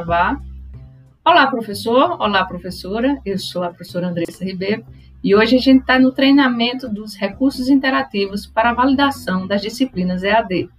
gravar. Olá, professor. Olá, professora. Eu sou a professora Andressa Ribeiro e hoje a gente está no treinamento dos recursos interativos para a validação das disciplinas EAD.